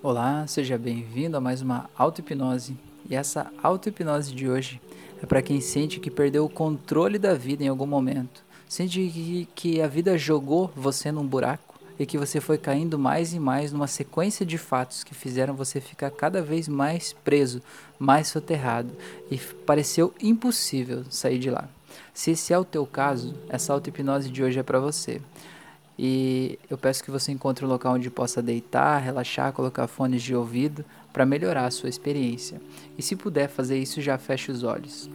Olá, seja bem-vindo a mais uma auto-hipnose. E essa auto-hipnose de hoje é para quem sente que perdeu o controle da vida em algum momento. Sente que, a vida jogou você num buraco e que você foi caindo mais e mais numa sequência de fatos que fizeram você ficar cada vez mais preso, mais soterrado e pareceu impossível sair de lá. Se esse é o teu caso, essa auto-hipnose de hoje é para você. E eu peço que você encontre um local onde possa deitar, relaxar, colocar fones de ouvido para melhorar a sua experiência. E se puder fazer isso, já feche os olhos.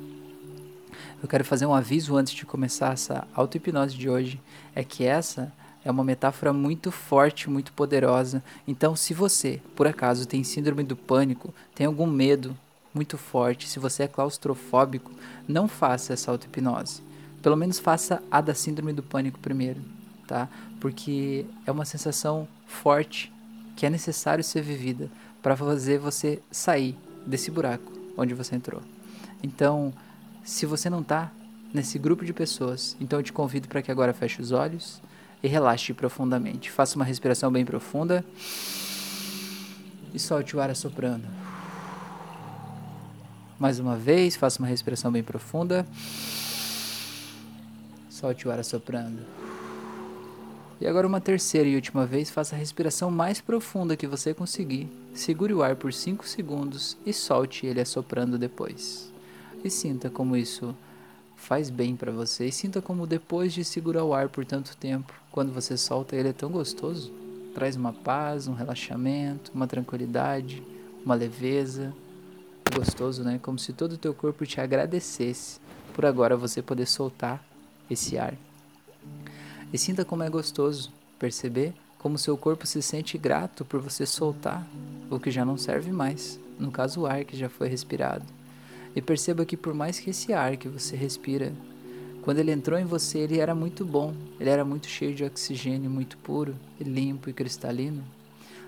Eu quero fazer um aviso antes de começar essa auto-hipnose de hoje, é que essa é uma metáfora muito forte, muito poderosa. Então, se você, por acaso, tem síndrome do pânico, tem algum medo muito forte, se você é claustrofóbico, não faça essa auto-hipnose. Pelo menos faça a da síndrome do pânico primeiro tá? Porque é uma sensação forte que é necessário ser vivida para fazer você sair desse buraco onde você entrou. Então, se você não está nesse grupo de pessoas, então eu te convido para que agora feche os olhos e relaxe profundamente. Faça uma respiração bem profunda e solte o ar assoprando. Mais uma vez, faça uma respiração bem profunda. Solte o ar assoprando. E agora uma terceira e última vez, faça a respiração mais profunda que você conseguir. Segure o ar por 5 segundos e solte ele assoprando depois. E sinta como isso faz bem para você. E sinta como depois de segurar o ar por tanto tempo, quando você solta ele é tão gostoso. Traz uma paz, um relaxamento, uma tranquilidade, uma leveza. Gostoso, né? Como se todo o teu corpo te agradecesse por agora você poder soltar esse ar. E sinta como é gostoso perceber como seu corpo se sente grato por você soltar o que já não serve mais, no caso o ar que já foi respirado. E perceba que por mais que esse ar que você respira, quando ele entrou em você, ele era muito bom, ele era muito cheio de oxigênio, muito puro, limpo e cristalino.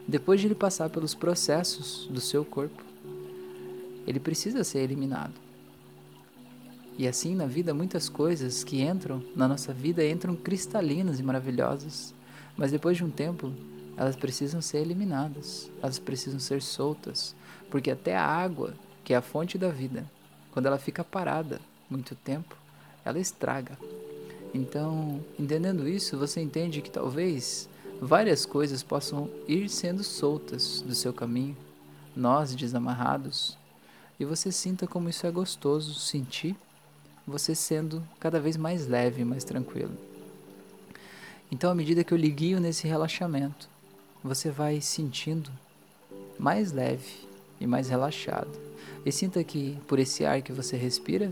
Depois de ele passar pelos processos do seu corpo, ele precisa ser eliminado. E assim na vida muitas coisas que entram na nossa vida entram cristalinas e maravilhosas, mas depois de um tempo elas precisam ser eliminadas, elas precisam ser soltas, porque até a água, que é a fonte da vida, quando ela fica parada muito tempo, ela estraga. Então, entendendo isso, você entende que talvez várias coisas possam ir sendo soltas do seu caminho, nós desamarrados, e você sinta como isso é gostoso sentir você sendo cada vez mais leve, mais tranquilo. Então, à medida que eu liguio nesse relaxamento, você vai sentindo mais leve e mais relaxado. E sinta que, por esse ar que você respira,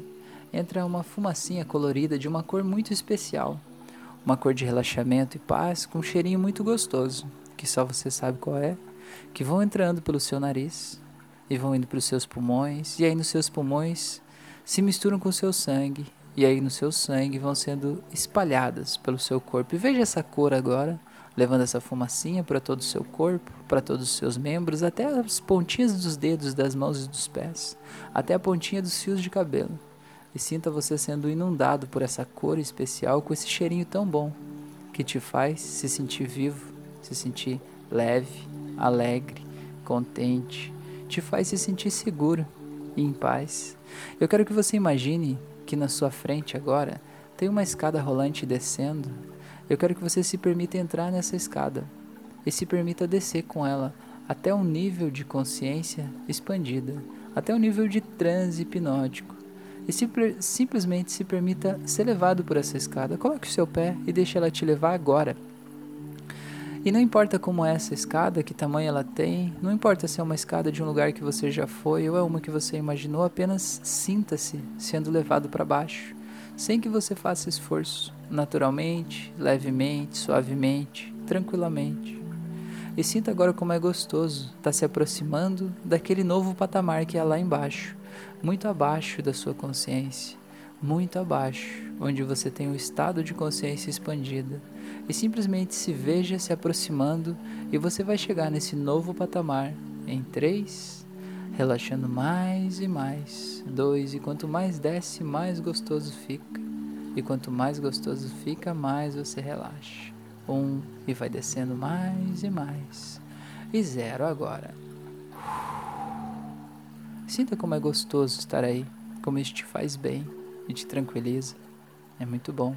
entra uma fumacinha colorida de uma cor muito especial. Uma cor de relaxamento e paz com um cheirinho muito gostoso, que só você sabe qual é, que vão entrando pelo seu nariz e vão indo para os seus pulmões, e aí nos seus pulmões se misturam com o seu sangue e aí no seu sangue vão sendo espalhadas pelo seu corpo. E veja essa cor agora, levando essa fumacinha para todo o seu corpo, para todos os seus membros, até as pontinhas dos dedos, das mãos e dos pés, até a pontinha dos fios de cabelo. E sinta você sendo inundado por essa cor especial com esse cheirinho tão bom que te faz se sentir vivo, se sentir leve, alegre, contente, te faz se sentir seguro e em paz. Eu quero que você imagine que na sua frente agora tem uma escada rolante descendo. Eu quero que você se permita entrar nessa escada e se permita descer com ela até um nível de consciência expandida, até um nível de transe hipnótico. E simplesmente se permita ser levado por essa escada. Coloque o seu pé e deixe ela te levar agora e não importa como é essa escada, que tamanho ela tem, não importa se é uma escada de um lugar que você já foi ou é uma que você imaginou, apenas sinta-se sendo levado para baixo, sem que você faça esforço, naturalmente, levemente, suavemente, tranquilamente. E sinta agora como é gostoso estar tá se aproximando daquele novo patamar que é lá embaixo, muito abaixo da sua consciência, muito abaixo, onde você tem um estado de consciência expandida e simplesmente se veja se aproximando e você vai chegar nesse novo patamar em 3, relaxando mais e mais, 2 e quanto mais desce, mais gostoso fica. E quanto mais gostoso fica, mais você relaxa. 1 um, e vai descendo mais e mais. e zero agora. Sinta como é gostoso estar aí, como isso te faz bem e te tranquiliza. É muito bom.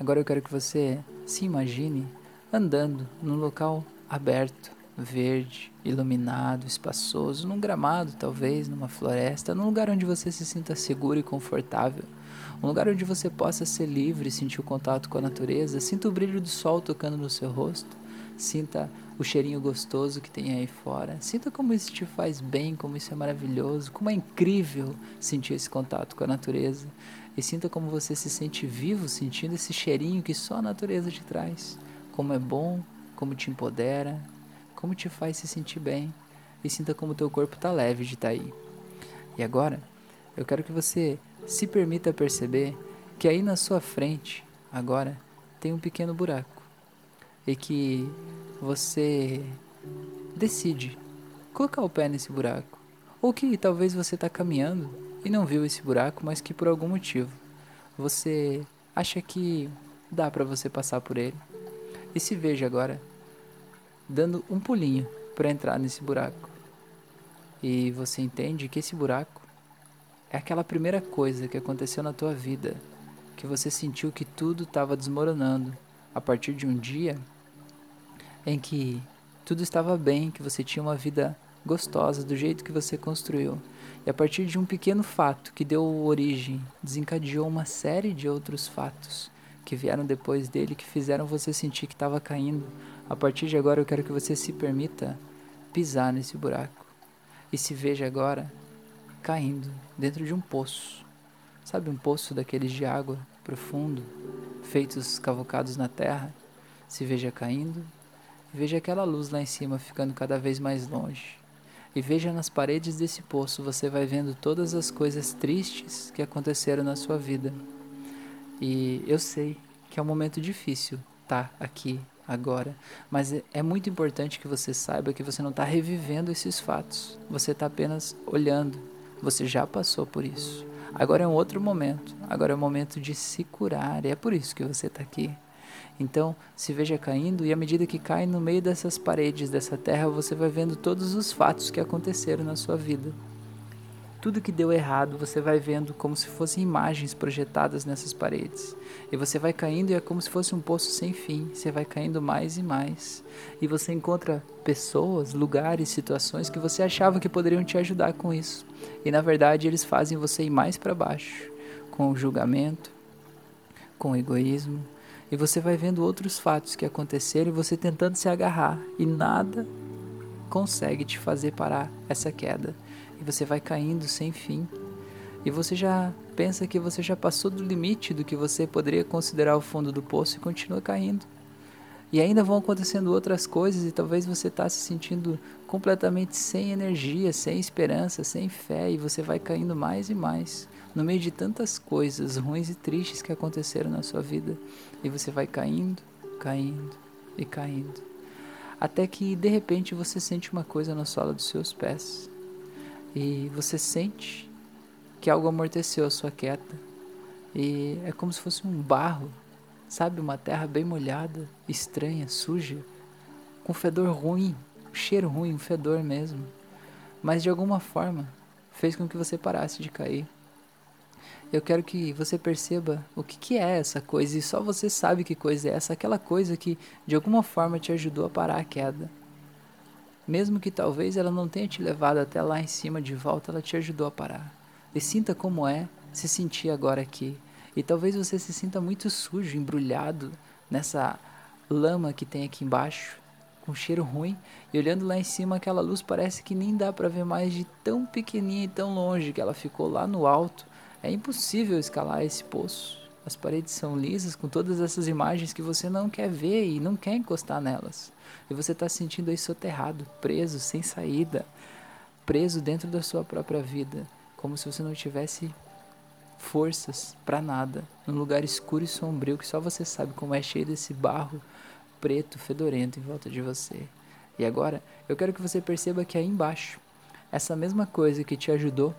Agora eu quero que você se imagine andando num local aberto, verde, iluminado, espaçoso, num gramado, talvez, numa floresta, num lugar onde você se sinta seguro e confortável. Um lugar onde você possa ser livre, sentir o contato com a natureza, sinta o brilho do sol tocando no seu rosto, sinta o cheirinho gostoso que tem aí fora. Sinta como isso te faz bem, como isso é maravilhoso, como é incrível sentir esse contato com a natureza. E sinta como você se sente vivo sentindo esse cheirinho que só a natureza te traz. Como é bom, como te empodera, como te faz se sentir bem. E sinta como teu corpo está leve de estar tá aí. E agora, eu quero que você se permita perceber que aí na sua frente, agora, tem um pequeno buraco. E que você decide colocar o pé nesse buraco. Ou que talvez você está caminhando e não viu esse buraco, mas que por algum motivo você acha que dá para você passar por ele. E se veja agora dando um pulinho para entrar nesse buraco. E você entende que esse buraco é aquela primeira coisa que aconteceu na tua vida, que você sentiu que tudo estava desmoronando a partir de um dia em que tudo estava bem, que você tinha uma vida gostosa do jeito que você construiu. E a partir de um pequeno fato que deu origem, desencadeou uma série de outros fatos que vieram depois dele que fizeram você sentir que estava caindo. A partir de agora eu quero que você se permita pisar nesse buraco e se veja agora caindo dentro de um poço. Sabe um poço daqueles de água profundo, feitos cavocados na terra? Se veja caindo Veja aquela luz lá em cima ficando cada vez mais longe. E veja nas paredes desse poço, você vai vendo todas as coisas tristes que aconteceram na sua vida. E eu sei que é um momento difícil estar tá aqui agora, mas é, é muito importante que você saiba que você não está revivendo esses fatos. Você está apenas olhando. Você já passou por isso. Agora é um outro momento. Agora é o momento de se curar. E é por isso que você está aqui. Então, se veja caindo, e à medida que cai no meio dessas paredes dessa terra, você vai vendo todos os fatos que aconteceram na sua vida. Tudo que deu errado, você vai vendo como se fossem imagens projetadas nessas paredes. E você vai caindo e é como se fosse um poço sem fim. Você vai caindo mais e mais. E você encontra pessoas, lugares, situações que você achava que poderiam te ajudar com isso. E na verdade, eles fazem você ir mais para baixo, com o julgamento, com o egoísmo, e você vai vendo outros fatos que aconteceram e você tentando se agarrar e nada consegue te fazer parar essa queda. E você vai caindo sem fim. E você já pensa que você já passou do limite do que você poderia considerar o fundo do poço e continua caindo. E ainda vão acontecendo outras coisas e talvez você está se sentindo completamente sem energia, sem esperança, sem fé e você vai caindo mais e mais no meio de tantas coisas ruins e tristes que aconteceram na sua vida. E você vai caindo, caindo e caindo. Até que de repente você sente uma coisa na sola dos seus pés. E você sente que algo amorteceu a sua queda. E é como se fosse um barro, sabe? Uma terra bem molhada, estranha, suja, com fedor ruim, um cheiro ruim, um fedor mesmo. Mas de alguma forma fez com que você parasse de cair eu quero que você perceba o que, que é essa coisa e só você sabe que coisa é essa, aquela coisa que de alguma forma te ajudou a parar a queda. Mesmo que talvez ela não tenha te levado até lá em cima de volta, ela te ajudou a parar. E sinta como é se sentir agora aqui. E talvez você se sinta muito sujo, embrulhado nessa lama que tem aqui embaixo, com cheiro ruim, e olhando lá em cima aquela luz parece que nem dá para ver mais de tão pequenininha e tão longe que ela ficou lá no alto é impossível escalar esse poço. As paredes são lisas com todas essas imagens que você não quer ver e não quer encostar nelas. E você está se sentindo aí soterrado, preso, sem saída, preso dentro da sua própria vida, como se você não tivesse forças para nada, num lugar escuro e sombrio que só você sabe como é cheio desse barro preto, fedorento em volta de você. E agora, eu quero que você perceba que aí embaixo, essa mesma coisa que te ajudou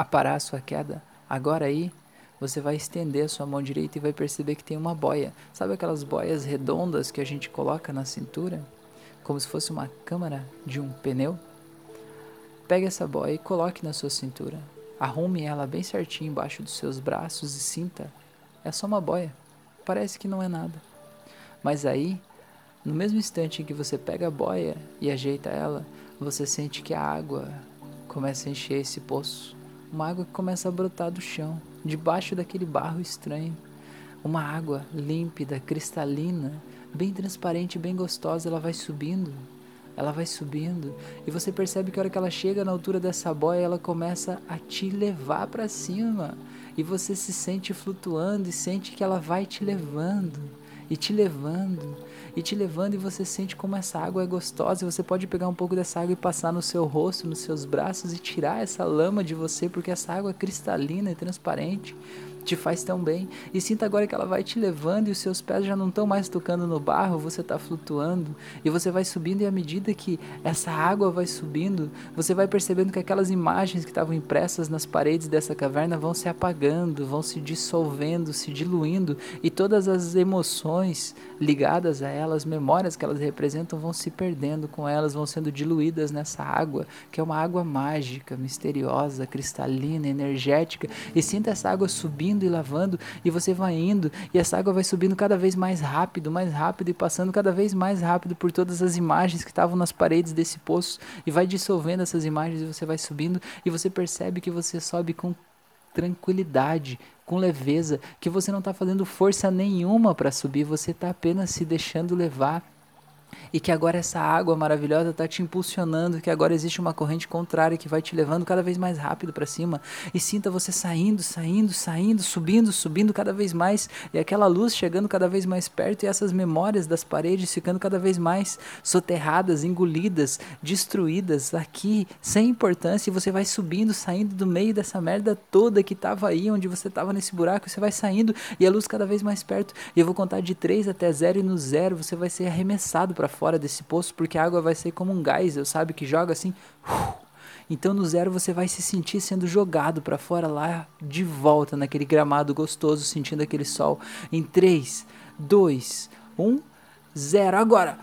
a parar a sua queda, agora aí você vai estender a sua mão direita e vai perceber que tem uma boia. Sabe aquelas boias redondas que a gente coloca na cintura? como se fosse uma câmara de um pneu. Pegue essa boia e coloque na sua cintura. Arrume ela bem certinho embaixo dos seus braços e sinta. É só uma boia. Parece que não é nada. Mas aí, no mesmo instante em que você pega a boia e ajeita ela, você sente que a água começa a encher esse poço. Uma água que começa a brotar do chão, debaixo daquele barro estranho. Uma água límpida, cristalina, bem transparente, bem gostosa, ela vai subindo, ela vai subindo e você percebe que a hora que ela chega na altura dessa boia, ela começa a te levar para cima e você se sente flutuando e sente que ela vai te levando e te levando e te levando e você sente como essa água é gostosa e você pode pegar um pouco dessa água e passar no seu rosto, nos seus braços e tirar essa lama de você porque essa água é cristalina e transparente te faz tão bem. E sinta agora que ela vai te levando e os seus pés já não estão mais tocando no barro, você está flutuando e você vai subindo. E à medida que essa água vai subindo, você vai percebendo que aquelas imagens que estavam impressas nas paredes dessa caverna vão se apagando, vão se dissolvendo, se diluindo e todas as emoções ligadas a elas, memórias que elas representam, vão se perdendo com elas, vão sendo diluídas nessa água, que é uma água mágica, misteriosa, cristalina, energética. E sinta essa água subindo subindo e lavando, e você vai indo, e essa água vai subindo cada vez mais rápido, mais rápido, e passando cada vez mais rápido por todas as imagens que estavam nas paredes desse poço, e vai dissolvendo essas imagens, e você vai subindo, e você percebe que você sobe com tranquilidade, com leveza, que você não está fazendo força nenhuma para subir, você está apenas se deixando levar e que agora essa água maravilhosa está te impulsionando, que agora existe uma corrente contrária que vai te levando cada vez mais rápido para cima. E sinta você saindo, saindo, saindo, subindo, subindo cada vez mais. E aquela luz chegando cada vez mais perto e essas memórias das paredes ficando cada vez mais soterradas, engolidas, destruídas aqui sem importância. E você vai subindo, saindo do meio dessa merda toda que estava aí onde você estava nesse buraco, você vai saindo e a luz cada vez mais perto. E eu vou contar de 3 até 0 e no zero você vai ser arremessado para fora desse poço, porque a água vai ser como um gás, eu sabe que joga assim. Então no zero você vai se sentir sendo jogado para fora lá de volta naquele gramado gostoso, sentindo aquele sol. Em 3, 2, 1, 0. Agora!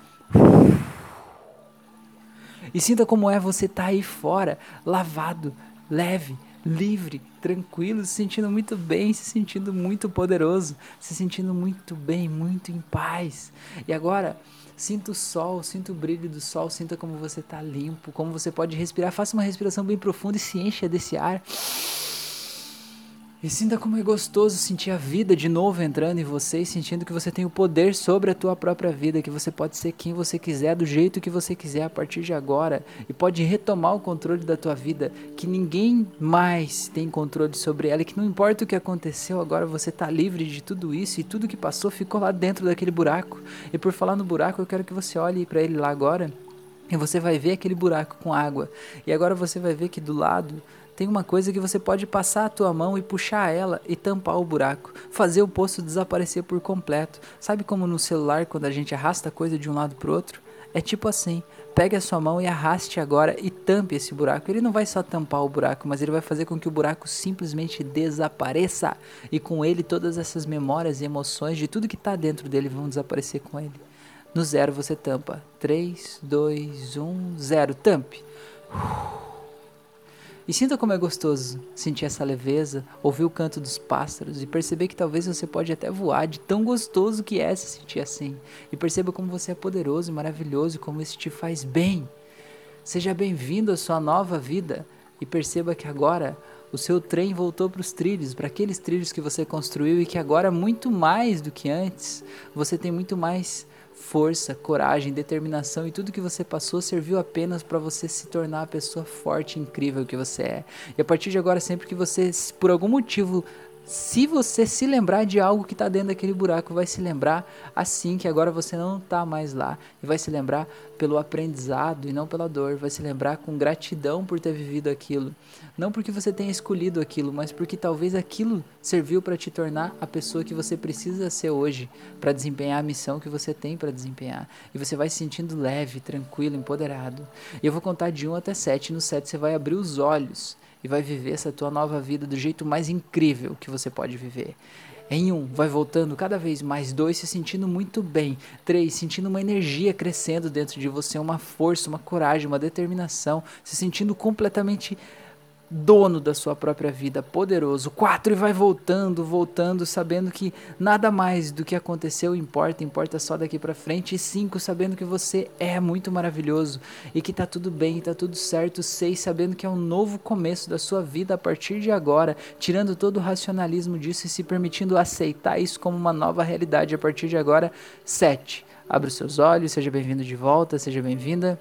E sinta como é você tá aí fora, lavado, leve, livre, tranquilo, se sentindo muito bem, se sentindo muito poderoso, se sentindo muito bem, muito em paz. E agora, sinta o sol, sinta o brilho do sol, sinta como você está limpo, como você pode respirar. Faça uma respiração bem profunda e se encha desse ar. E sinta como é gostoso sentir a vida de novo entrando em você e sentindo que você tem o poder sobre a tua própria vida, que você pode ser quem você quiser, do jeito que você quiser a partir de agora e pode retomar o controle da tua vida, que ninguém mais tem controle sobre ela, e que não importa o que aconteceu, agora você está livre de tudo isso e tudo que passou ficou lá dentro daquele buraco. E por falar no buraco, eu quero que você olhe para ele lá agora. E você vai ver aquele buraco com água. E agora você vai ver que do lado tem uma coisa que você pode passar a tua mão e puxar ela e tampar o buraco, fazer o poço desaparecer por completo. Sabe como no celular quando a gente arrasta a coisa de um lado para o outro? É tipo assim, pegue a sua mão e arraste agora e tampe esse buraco. Ele não vai só tampar o buraco, mas ele vai fazer com que o buraco simplesmente desapareça. E com ele todas essas memórias e emoções de tudo que está dentro dele vão desaparecer com ele. No zero você tampa. 3, 2, 1, 0. Tampe. E sinta como é gostoso sentir essa leveza, ouvir o canto dos pássaros e perceber que talvez você pode até voar de tão gostoso que é se sentir assim. E perceba como você é poderoso e maravilhoso, como isso te faz bem. Seja bem-vindo à sua nova vida e perceba que agora o seu trem voltou para os trilhos, para aqueles trilhos que você construiu e que agora muito mais do que antes, você tem muito mais força, coragem, determinação e tudo que você passou serviu apenas para você se tornar a pessoa forte e incrível que você é. E a partir de agora, sempre que você, por algum motivo, se você se lembrar de algo que está dentro daquele buraco, vai se lembrar assim que agora você não está mais lá. E vai se lembrar pelo aprendizado e não pela dor. Vai se lembrar com gratidão por ter vivido aquilo. Não porque você tenha escolhido aquilo, mas porque talvez aquilo serviu para te tornar a pessoa que você precisa ser hoje, para desempenhar a missão que você tem para desempenhar. E você vai se sentindo leve, tranquilo, empoderado. E eu vou contar de 1 até 7. No 7 você vai abrir os olhos e vai viver essa tua nova vida do jeito mais incrível que você pode viver. Em um, vai voltando cada vez mais. Dois, se sentindo muito bem. Três, sentindo uma energia crescendo dentro de você, uma força, uma coragem, uma determinação. Se sentindo completamente dono da sua própria vida, poderoso. Quatro, e vai voltando, voltando, sabendo que nada mais do que aconteceu importa, importa só daqui para frente. E cinco, sabendo que você é muito maravilhoso e que tá tudo bem, tá tudo certo. Seis, sabendo que é um novo começo da sua vida a partir de agora, tirando todo o racionalismo disso e se permitindo aceitar isso como uma nova realidade a partir de agora. Sete, abre os seus olhos, seja bem-vindo de volta, seja bem-vinda.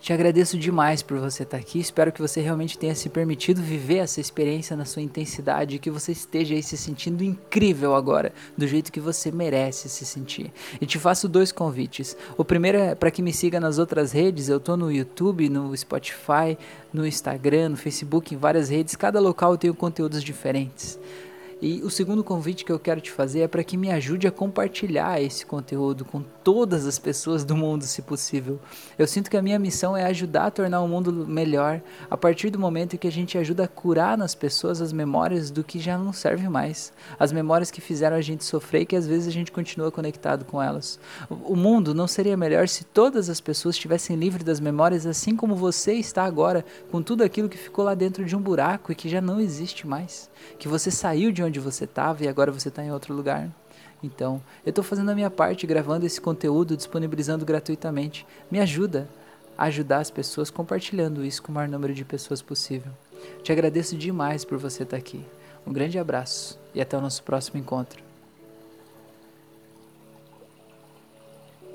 Te agradeço demais por você estar aqui. Espero que você realmente tenha se permitido viver essa experiência na sua intensidade e que você esteja aí se sentindo incrível agora, do jeito que você merece se sentir. E te faço dois convites. O primeiro é para que me siga nas outras redes. Eu tô no YouTube, no Spotify, no Instagram, no Facebook, em várias redes. Cada local eu tenho conteúdos diferentes. E o segundo convite que eu quero te fazer é para que me ajude a compartilhar esse conteúdo com todas as pessoas do mundo, se possível. Eu sinto que a minha missão é ajudar a tornar o mundo melhor a partir do momento em que a gente ajuda a curar nas pessoas as memórias do que já não serve mais, as memórias que fizeram a gente sofrer e que às vezes a gente continua conectado com elas. O mundo não seria melhor se todas as pessoas estivessem livres das memórias, assim como você está agora, com tudo aquilo que ficou lá dentro de um buraco e que já não existe mais, que você saiu de onde onde você estava e agora você está em outro lugar. Então, eu estou fazendo a minha parte, gravando esse conteúdo, disponibilizando gratuitamente. Me ajuda a ajudar as pessoas compartilhando isso com o maior número de pessoas possível. Te agradeço demais por você estar tá aqui. Um grande abraço e até o nosso próximo encontro.